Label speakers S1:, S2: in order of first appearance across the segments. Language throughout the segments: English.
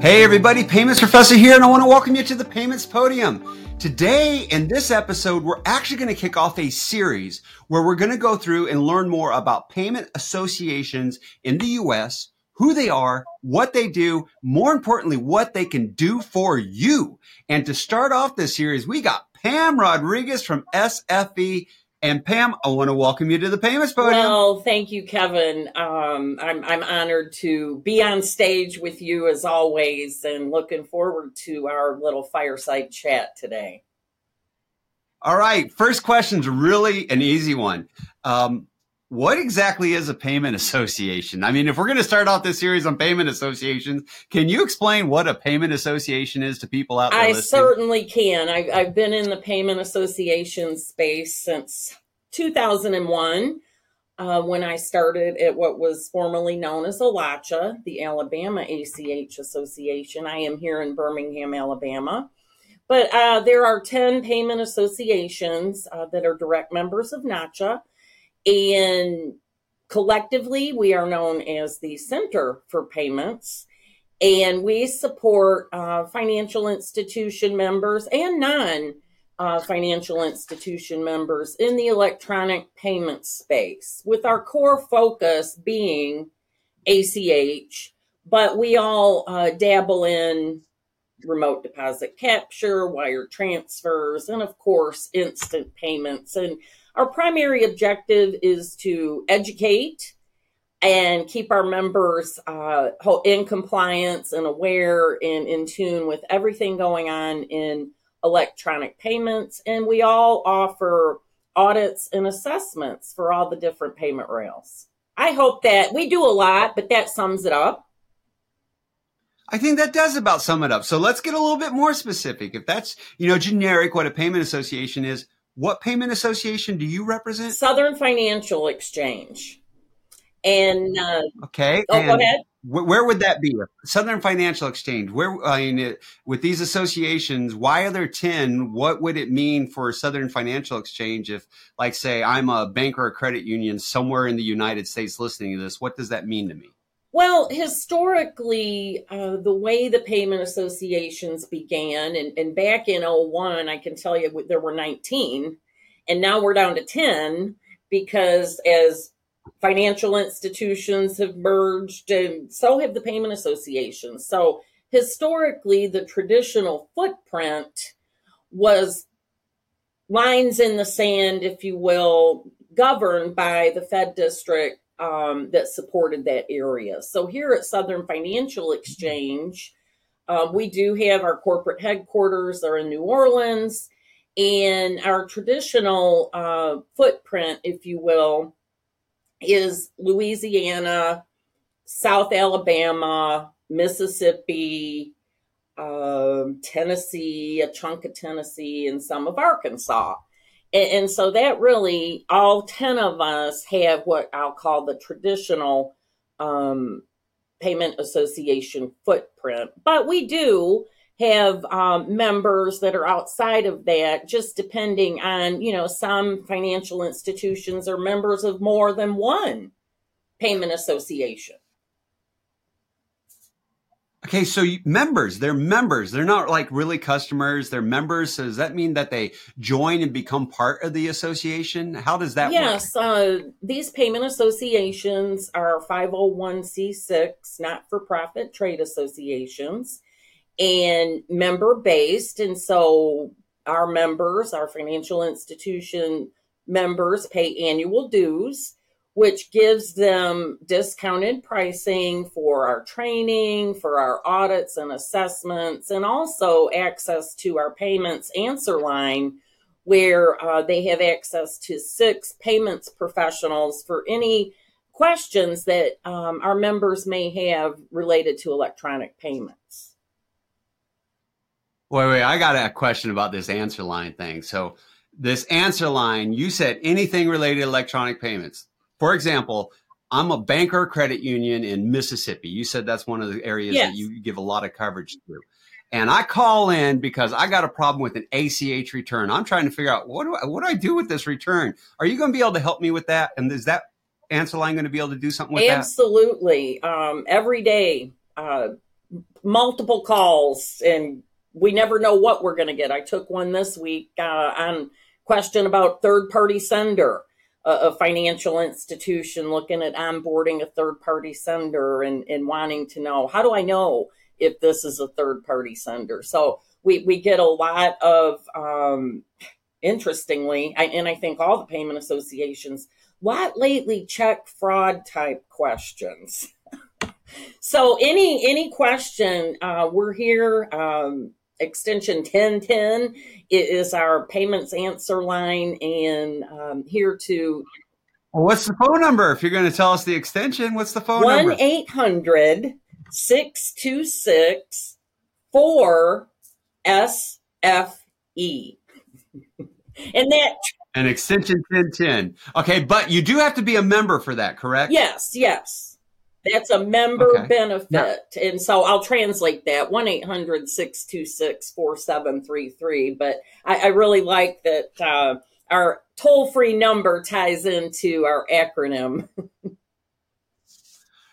S1: Hey everybody, Payments Professor here, and I want to welcome you to the Payments Podium. Today, in this episode, we're actually going to kick off a series where we're going to go through and learn more about payment associations in the US, who they are, what they do, more importantly, what they can do for you. And to start off this series, we got Pam Rodriguez from SFE and Pam, I want to welcome you to the Payments Podium.
S2: Well, thank you, Kevin. Um, I'm, I'm honored to be on stage with you as always and looking forward to our little fireside chat today.
S1: All right. First question's really an easy one. Um, what exactly is a payment association? I mean, if we're going to start off this series on payment associations, can you explain what a payment association is to people out there?
S2: I
S1: listening?
S2: certainly can. I've, I've been in the payment association space since 2001. Uh, when I started at what was formerly known as ALACHA, the Alabama ACH Association. I am here in Birmingham, Alabama. But uh, there are 10 payment associations uh, that are direct members of NACHA. And collectively, we are known as the Center for Payments. And we support uh, financial institution members and non uh, financial institution members in the electronic payment space, with our core focus being ACH. But we all uh, dabble in remote deposit capture, wire transfers, and of course, instant payments. And our primary objective is to educate and keep our members uh, in compliance and aware and in tune with everything going on in electronic payments. And we all offer audits and assessments for all the different payment rails. I hope that we do a lot, but that sums it up.
S1: I think that does about sum it up. So let's get a little bit more specific. If that's, you know, generic, what a payment association is, what payment association do you represent?
S2: Southern Financial Exchange. And uh,
S1: okay,
S2: oh, go ahead.
S1: Where would that be? Southern Financial Exchange. Where I mean, with these associations, why are there ten? What would it mean for Southern Financial Exchange if, like, say, I'm a bank or a credit union somewhere in the United States listening to this? What does that mean to me?
S2: Well, historically, uh, the way the payment associations began, and, and back in 01, I can tell you there were 19, and now we're down to 10 because as financial institutions have merged, and so have the payment associations. So historically, the traditional footprint was lines in the sand, if you will, governed by the Fed district um, that supported that area. So here at Southern Financial Exchange, uh, we do have our corporate headquarters are in New Orleans, and our traditional uh, footprint, if you will, is Louisiana, South Alabama, Mississippi, um, Tennessee, a chunk of Tennessee, and some of Arkansas. And, and, so that really, all 10 of us have what I'll call the traditional um, payment association footprint. But we do have um, members that are outside of that, just depending on, you know, some financial institutions are members of more than one payment association.
S1: Okay, so members, they're members. They're not like really customers. They're members. So does that mean that they join and become part of the association? How does that
S2: yes,
S1: work?
S2: Yes, uh, these payment associations are 501c6, not for profit trade associations, and member based. And so our members, our financial institution members, pay annual dues which gives them discounted pricing for our training, for our audits and assessments, and also access to our payments answer line, where uh, they have access to six payments professionals for any questions that um, our members may have related to electronic payments.
S1: Wait, wait, I got a question about this answer line thing. So, this answer line, you said anything related to electronic payments for example, I'm a banker credit union in Mississippi. You said that's one of the areas yes. that you give a lot of coverage to. And I call in because I got a problem with an ACH return. I'm trying to figure out what do I, what do I do with this return? Are you going to be able to help me with that? And is that answer line going to be able to do something with
S2: Absolutely. that? Absolutely. Um, every day, uh, multiple calls and we never know what we're going to get. I took one this week uh, on question about third party sender, a, financial institution looking at onboarding a third party sender and, and wanting to know how do I know if this is a third party sender? So we, we get a lot of, um, interestingly, I, and I think all the payment associations, lot lately check fraud type questions. so any any question, uh, we're here. Um, extension 1010 is our payments answer line and um, here to
S1: well, what's the phone number? If you're going to tell us the extension what's the phone 1 number
S2: 1-800 626 4 SFE and that
S1: an extension 1010 okay but you do have to be a member for that correct?
S2: Yes yes that's a member okay. benefit. And so I'll translate that 1 800 626 4733. But I, I, really like that uh, our toll free number ties into our acronym.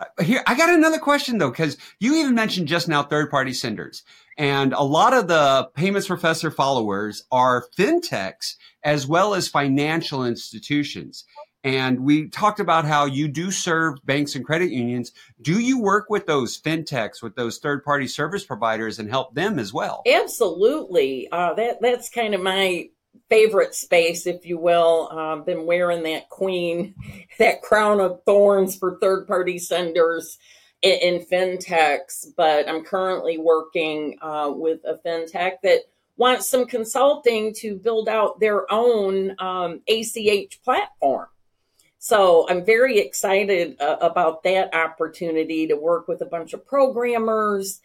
S1: Uh, here, I got another question though, because you even mentioned just now third party senders. And a lot of the payments professor followers are fintechs as well as financial institutions. And we talked about how you do serve banks and credit unions. Do you work with those fintechs, with those third party service providers and help them as well?
S2: Absolutely. Uh, that, that's kind of my favorite space, if you will. I've uh, been wearing that queen, that crown of thorns for third party senders in, in, fintechs, but I'm currently working uh, with a fintech that wants some consulting to build out their own um, ACH platform. So I'm very excited uh, about that opportunity to work with a bunch of programmers.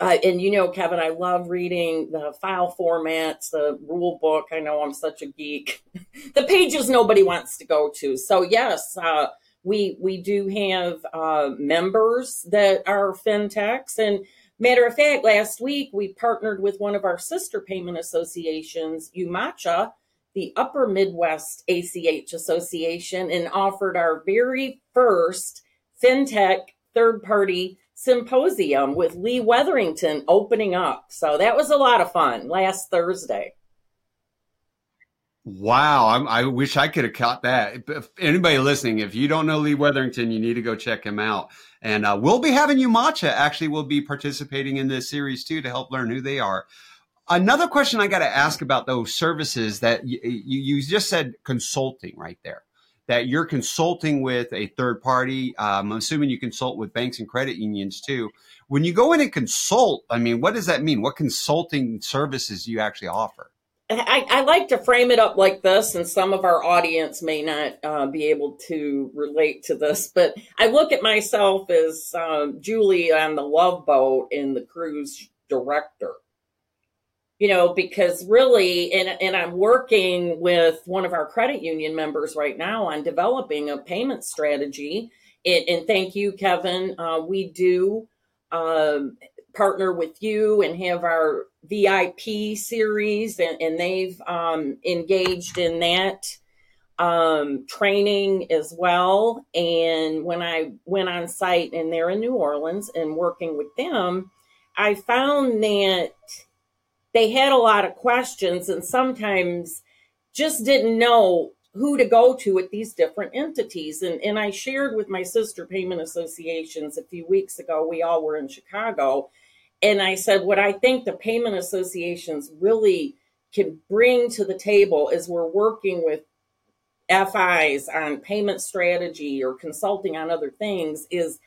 S2: Uh, and you know, Kevin, I love reading the file formats, the rule book. I know I'm such a geek. the pages nobody wants to go to. So yes, uh, we we do have uh, members that are fintechs. And matter of fact, last week we partnered with one of our sister payment associations, Umacha, the Upper Midwest ACH Association and offered our very first FinTech third party symposium with Lee Wetherington opening up. So that was a lot of fun last Thursday.
S1: Wow, I'm, i wish I could have caught that. If anybody listening, if you don't know Lee Wetherington, you need to go check him out. And uh, we'll be having Umacha actually We'll be participating in this series too to help learn who they are. Another question I got to ask about those services that you, you, just said consulting right there, that you're consulting with a third party. Um, I'm assuming you consult with banks and credit unions too. When you go in and consult, I mean, what does that mean? What consulting services do you actually offer?
S2: I, I, like to frame it up like this, and some of our audience may not uh, be able to relate to this, but I look at myself as um, Julie on the Love Boat in the cruise director you know, because really, and, and I'm working with one of our credit union members right now on developing a payment strategy. And, and thank you, Kevin. Uh, we do um, partner with you and have our VIP series, and, and they've um, engaged in that um, training as well. And when I went on site and they're in New Orleans and working with them, I found that they had a lot of questions and sometimes just didn't know who to go to at these different entities. And, and I shared with my sister payment associations a few weeks ago, we all were in Chicago. And I said, what I think the payment associations really can bring to the table is we're working with FIs on payment strategy or consulting on other things is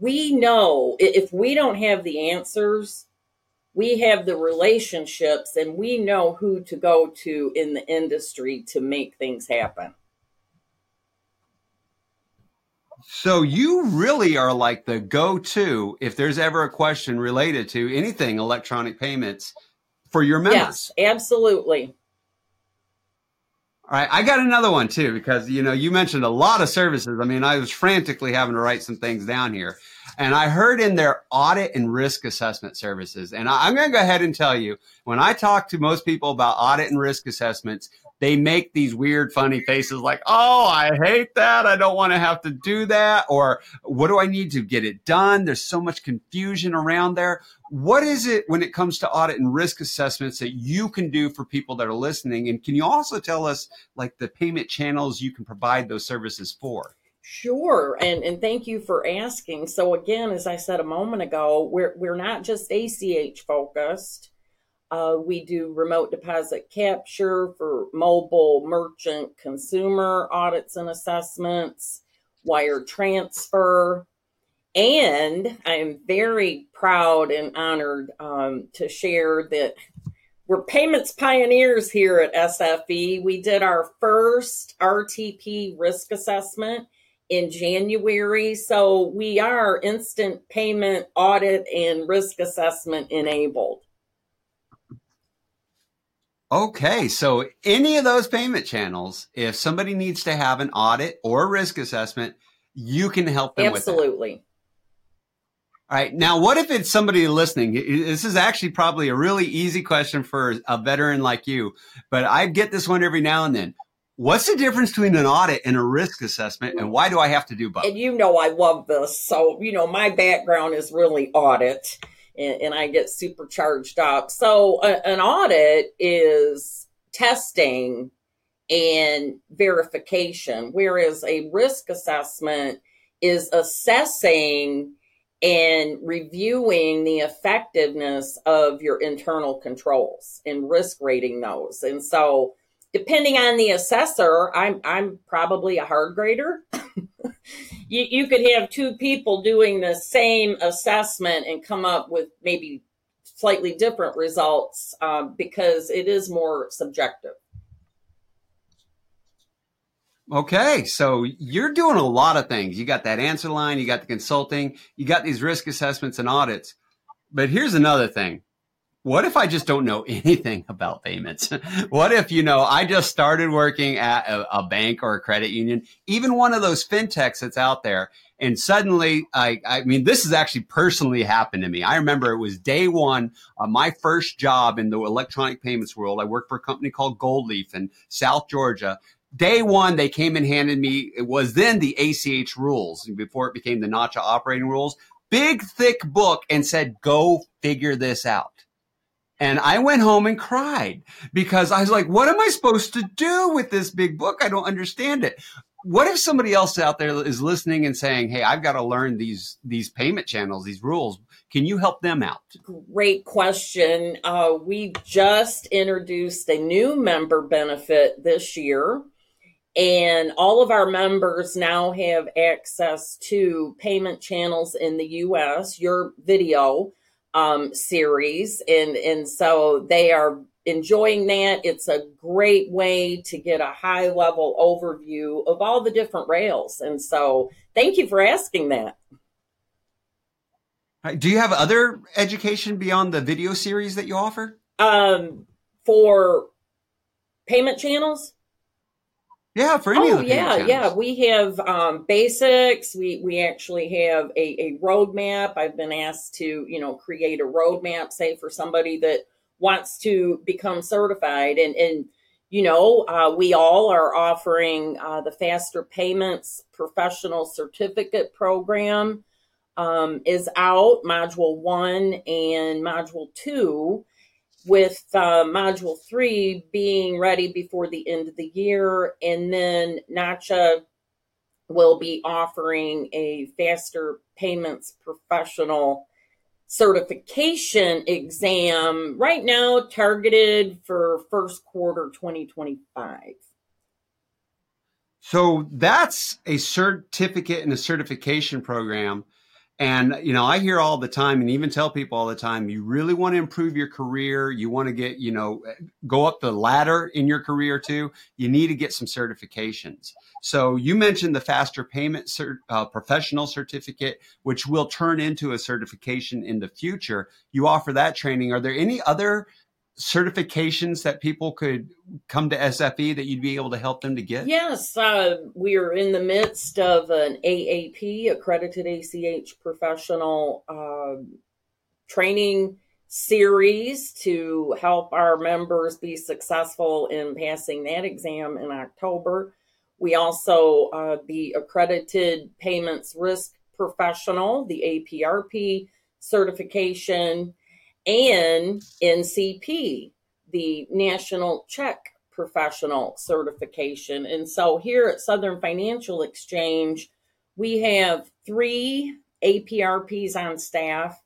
S2: we know if we don't have the answers, we have the relationships and we know who to go to in the industry to make things happen.
S1: So you really are like the go-to if there's ever a question related to anything electronic payments for your members.
S2: Yes, absolutely.
S1: All right, I got another one too because you know you mentioned a lot of services. I mean, I was frantically having to write some things down here. And I heard in their audit and risk assessment services. And I'm going to go ahead and tell you when I talk to most people about audit and risk assessments, they make these weird, funny faces like, oh, I hate that. I don't want to have to do that. Or what do I need to get it done? There's so much confusion around there. What is it when it comes to audit and risk assessments that you can do for people that are listening? And can you also tell us like the payment channels you can provide those services for?
S2: Sure, and and thank you for asking. So again, as I said a moment ago, we're we're not just ACH focused. Uh, we do remote deposit capture for mobile merchant consumer audits and assessments, wire transfer, and I am very proud and honored um, to share that we're payments pioneers here at SFE. We did our first RTP risk assessment in January. So we are instant payment audit and risk assessment enabled.
S1: Okay, so any of those payment channels, if somebody needs to have an audit or a risk assessment, you can help them
S2: Absolutely.
S1: All right. Now, what if it's somebody listening? This is actually probably a really easy question for a veteran like you, but I get this one every now and then. What's the difference between an audit and a risk assessment, and why do I have to do both?
S2: And you know, I love this. So, you know, my background is really audit, and, and I get super charged up. So, a, an audit is testing and verification, whereas a risk assessment is assessing and reviewing the effectiveness of your internal controls and risk rating those. And so, depending on the assessor, I'm I'm probably a hard grader. you you could have two people doing the same assessment and come up with maybe slightly different results um, because it is more subjective.
S1: Okay, so you're doing a lot of things. You got that answer line, you got the consulting, you got these risk assessments and audits. But here's another thing what if I just don't know anything about payments? what if, you know, I just started working at a, a, bank or a credit union, even one of those fintechs that's out there. And suddenly, I, I mean, this has actually personally happened to me. I remember it was day one of my first job in the electronic payments world. I worked for a company called Goldleaf in South Georgia. Day one, they came and handed me, it was then the ACH rules before it became the NACHA operating rules, big, thick book and said, go figure this out. And I went home and cried because I was like, what am I supposed to do with this big book? I don't understand it. What if somebody else out there is listening and saying, Hey, I've got to learn these, these payment channels, these rules. Can you help them out?
S2: Great question. Uh, we just introduced a new member benefit this year and all of our members now have access to payment channels in the US, your video, um, series, and and so they are enjoying that. It's a great way to get a high level overview of all the different rails, and so thank you for asking that.
S1: Do you have other education beyond the video series that you offer?
S2: Um, for payment channels.
S1: Yeah, for any
S2: oh, yeah, yeah. We have um, basics. We we actually have a, a roadmap. I've been asked to, you know, create a roadmap, say for somebody that wants to become certified, and and you know, uh, we all are offering uh, the Faster Payments Professional Certificate Program um, is out, Module One and Module Two with uh, module three being ready before the end of the year. And then NACHA will be offering a faster payments professional certification exam right now targeted for first quarter 2025.
S1: So that's a certificate and a certification program and, you know, I hear all the time and even tell people all the time, you really want to improve your career. You want to get, you know, go up the ladder in your career too. You need to get some certifications. So you mentioned the faster payment cert, uh, professional certificate, which will turn into a certification in the future. You offer that training. Are there any other certifications that people could come to SFE that you'd be able to help them to get?
S2: Yes, uh, we are in the midst of an AAP, accredited ACH professional uh, training series to help our members be successful in passing that exam in October. We also, uh, the accredited payments risk professional, the APRP certification, and NCP, the National Check Professional Certification. And so here at Southern Financial Exchange, we have three APRPs on staff.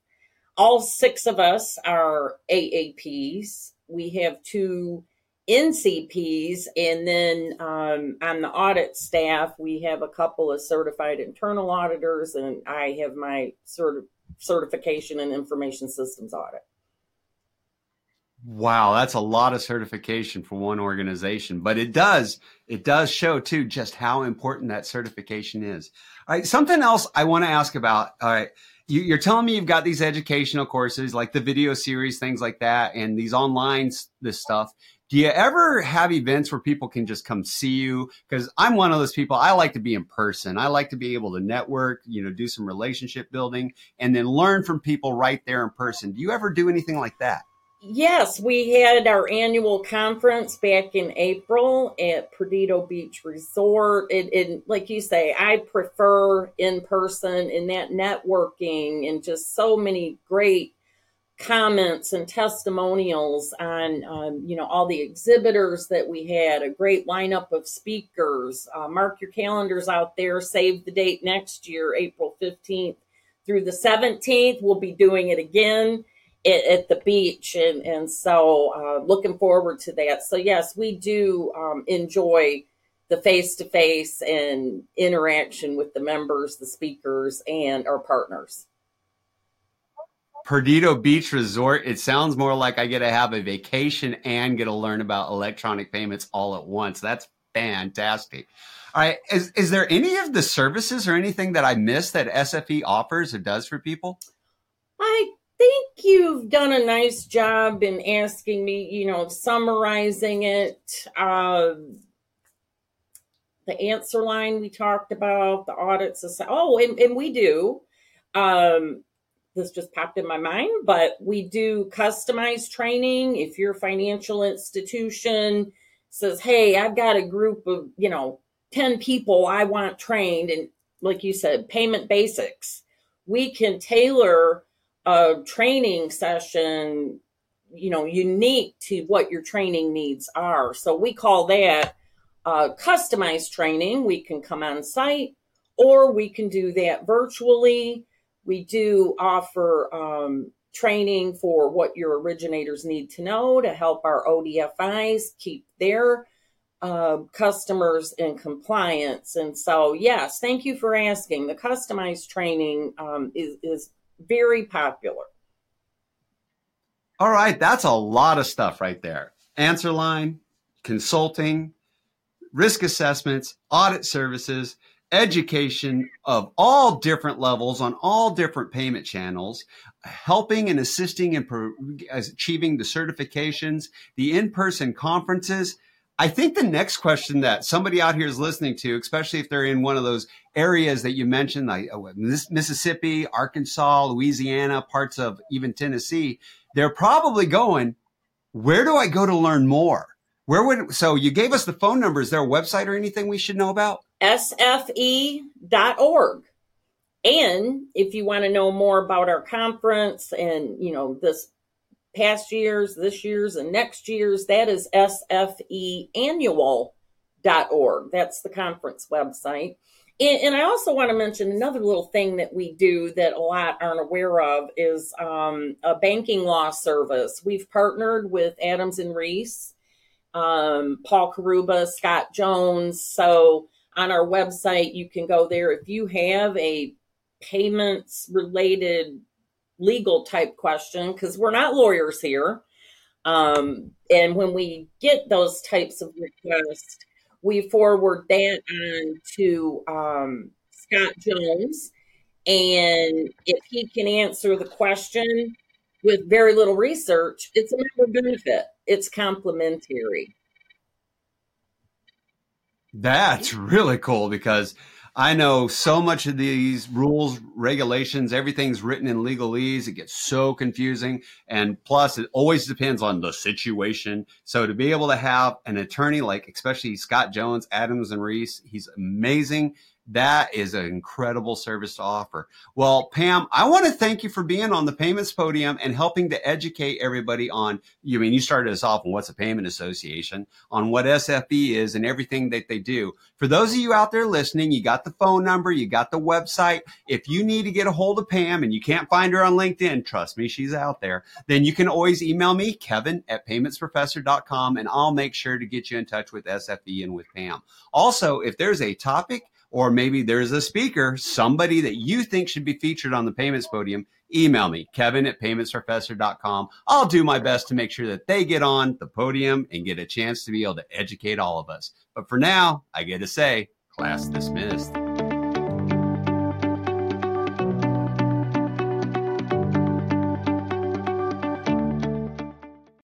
S2: All six of us are AAPs. We have two NCPs, and then um, on the audit staff, we have a couple of certified internal auditors, and I have my sort of certification and information systems audit.
S1: Wow, that's a lot of certification for one organization, but it does it does show too just how important that certification is. All right, something else I want to ask about. All right, you, are telling me you've got these educational courses like the video series, things like that, and these online this stuff. Do you ever have events where people can just come see you? Because I'm one of those people. I like to be in person. I like to be able to network, you know, do some relationship building, and then learn from people right there in person. Do you ever do anything like that?
S2: Yes, we had our annual conference back in April at Perdido Beach Resort. And, like you say, I prefer in person and that networking and just so many great comments and testimonials on um, you know all the exhibitors that we had a great lineup of speakers. Uh, mark your calendars out there. Save the date next year april 15th through the 17th we'll be doing it again at, at the beach. And and so uh, looking forward to that. So yes we do um, enjoy the face to face and interaction with the members the speakers and our partners
S1: Perdido Beach Resort, it sounds more like I get to have a vacation and get to learn about electronic payments all at once. That's fantastic. All right. Is, is there any of the services or anything that I missed that SFE offers or does for people?
S2: I think you've done a nice job in asking me, you know, summarizing it. Uh, the answer line we talked about, the audits. Oh, and, and we do. Um, this just popped in my mind, but we do customized training. If your financial institution says, Hey, I've got a group of, you know, 10 people I want trained, and like you said, payment basics, we can tailor a training session, you know, unique to what your training needs are. So we call that uh, customized training. We can come on site or we can do that virtually we do offer um, training for what your originators need to know to help our ODFIs keep their uh, customers in compliance. And so, yes, thank you for asking. The customized training um, is, is very popular.
S1: All right, that's a lot of stuff right there. Answer line, consulting, risk assessments, audit services education of all different levels on all different payment channels, helping and assisting in achieving the certifications, the in-person conferences. I think the next question that somebody out here is listening to, especially if they're in one of those areas that you mentioned, like uh, Mississippi, Arkansas, Louisiana, parts of even Tennessee, they're probably going, where do I go to learn more? Where would, so you gave us the phone number. Is there a website or anything we should know about?
S2: sfe.org. And if you want to know more about our conference and, you know, this past year's, this year's, and next year's, that is sfeannual.org. That's the conference website. And, and, I also want to mention another little thing that we do that a lot aren't aware of is um, a banking law service. We've partnered with Adams and Reese, um, Paul Karuba, Scott Jones. So on our website. You can go there if you have a payments related legal type question, because we're not lawyers here. Um, and when we get those types of requests, we forward that on to um, Scott Jones. And if he can answer the question, with very little research, it's a member benefit. It's complementary.
S1: That's really cool because I know so much of these rules, regulations, everything's written in legalese. It gets so confusing. And plus, it always depends on the situation. So to be able to have an attorney like, especially Scott Jones, Adams, and Reese, he's amazing that is an incredible service to offer. Well, Pam, I want to thank you for being on the payments podium and helping to educate everybody on, you I mean, you started us off on what's a payment association, on what SFE is and everything that they do. For those of you out there listening, you got the phone number, you got the website. If you need to get a hold of Pam and you can't find her on LinkedIn, trust me, she's out there, then you can always email me, Kevin at paymentsprofessor.com, and I'll make sure to get you in touch with SFE and with Pam. Also, if there's a topic or maybe there's a speaker, somebody that you think should be featured on the payments podium, email me, kevin at paymentsprofessor.com. I'll do my best to make sure that they get on the podium and get a chance to be able to educate all of us. But for now, I get to say, class dismissed.